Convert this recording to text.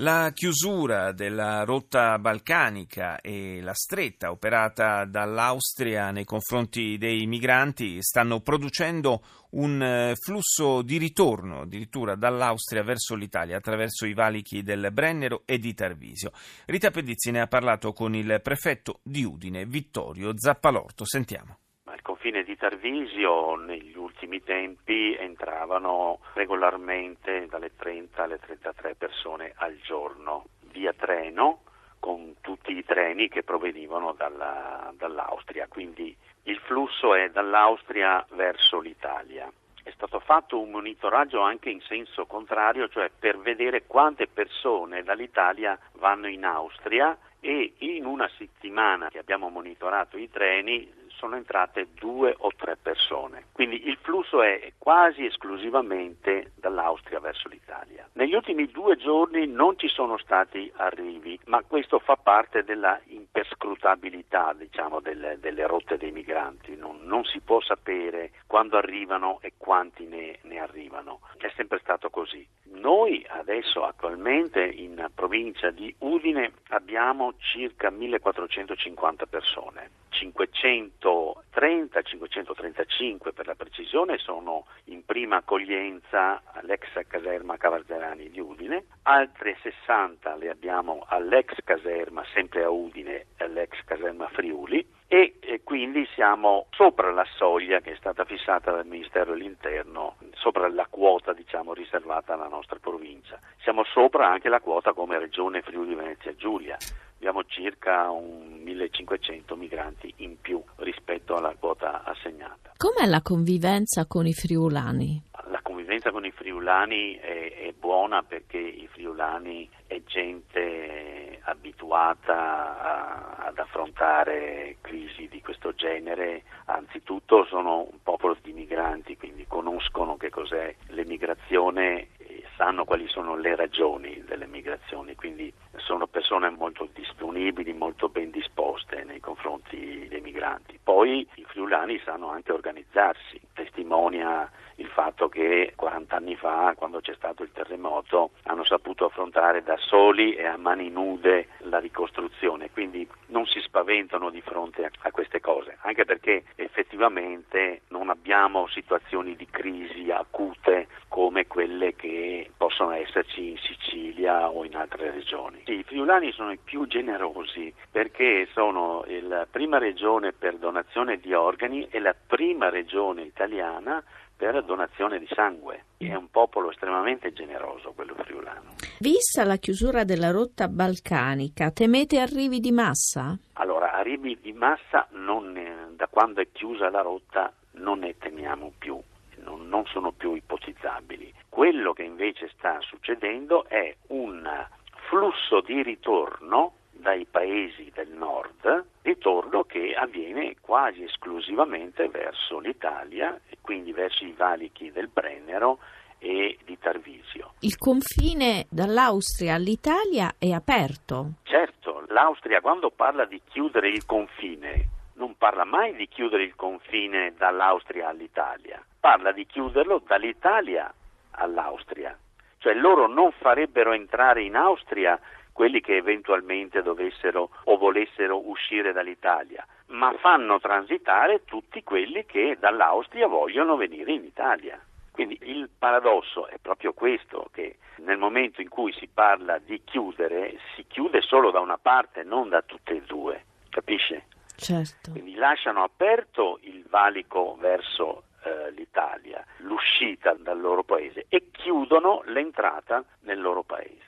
La chiusura della rotta balcanica e la stretta operata dall'Austria nei confronti dei migranti stanno producendo un eh, flusso di ritorno addirittura dall'Austria verso l'Italia attraverso i valichi del Brennero e di Tarvisio. Rita Pedizzi ne ha parlato con il prefetto di Udine, Vittorio Zappalorto. Sentiamo confine di Tarvisio negli ultimi tempi entravano regolarmente dalle 30 alle 33 persone al giorno via treno con tutti i treni che provenivano dalla, dall'Austria, quindi il flusso è dall'Austria verso l'Italia. È stato fatto un monitoraggio anche in senso contrario, cioè per vedere quante persone dall'Italia vanno in Austria e in una settimana che abbiamo monitorato i treni sono entrate due o tre persone. Quindi il flusso è quasi esclusivamente dall'Austria verso l'Italia. Negli ultimi due giorni non ci sono stati arrivi, ma questo fa parte della imperscrutabilità diciamo, delle, delle, rotte dei migranti. Non, non, si può sapere quando arrivano e quanti ne, ne arrivano. È sempre stato così. Noi adesso attualmente in provincia di Udine abbiamo circa 1450 persone. 530-535 per la precisione sono in prima accoglienza all'ex caserma Cavarzerani di Udine, altre 60 le abbiamo all'ex caserma sempre a Udine all'ex caserma Friuli e quindi siamo sopra la soglia che è stata fissata dal Ministero dell'Interno, sopra la quota diciamo riservata alla nostra provincia. Siamo sopra anche la quota come regione Friuli Venezia Giulia abbiamo circa 1500 migranti in più rispetto alla quota assegnata. Com'è la convivenza con i friulani? La convivenza con i friulani è, è buona perché i friulani è gente abituata a, ad affrontare crisi di questo genere, anzitutto sono un popolo di migranti, quindi conoscono che cos'è l'emigrazione sanno quali sono le ragioni delle migrazioni, quindi sono persone molto disponibili, molto ben disposte nei confronti dei migranti. Poi i friulani sanno anche organizzarsi, testimonia il fatto che 40 anni fa, quando c'è stato il terremoto, hanno saputo affrontare da soli e a mani nude la ricostruzione, quindi non si spaventano di fronte a queste cose, anche perché effettivamente non abbiamo situazioni di crisi acute come quelle che possono esserci in Sicilia o in altre regioni. I friulani sono i più generosi perché sono la prima regione per donazione di organi e la prima regione italiana per donazione di sangue. È un popolo estremamente generoso quello friulano. Vista la chiusura della rotta balcanica, temete arrivi di massa? Allora, arrivi di massa ne, da quando è chiusa la rotta non ne temiamo più, non, non sono più ipotizzabili. Quello che invece sta succedendo è un flusso di ritorno dai paesi del nord, ritorno che avviene quasi esclusivamente verso l'Italia e quindi verso i valichi del Brennero e di Tarvisio. Il confine dall'Austria all'Italia è aperto? Certo, l'Austria quando parla di chiudere il confine non parla mai di chiudere il confine dall'Austria all'Italia, parla di chiuderlo dall'Italia all'Austria. Cioè loro non farebbero entrare in Austria quelli che eventualmente dovessero o volessero uscire dall'Italia, ma fanno transitare tutti quelli che dall'Austria vogliono venire in Italia. Quindi il paradosso è proprio questo, che nel momento in cui si parla di chiudere, si chiude solo da una parte, non da tutte e due, capisce? Certo. Quindi lasciano aperto il valico verso eh, l'Italia, l'uscita dal loro paese e chiudono l'entrata nel loro paese.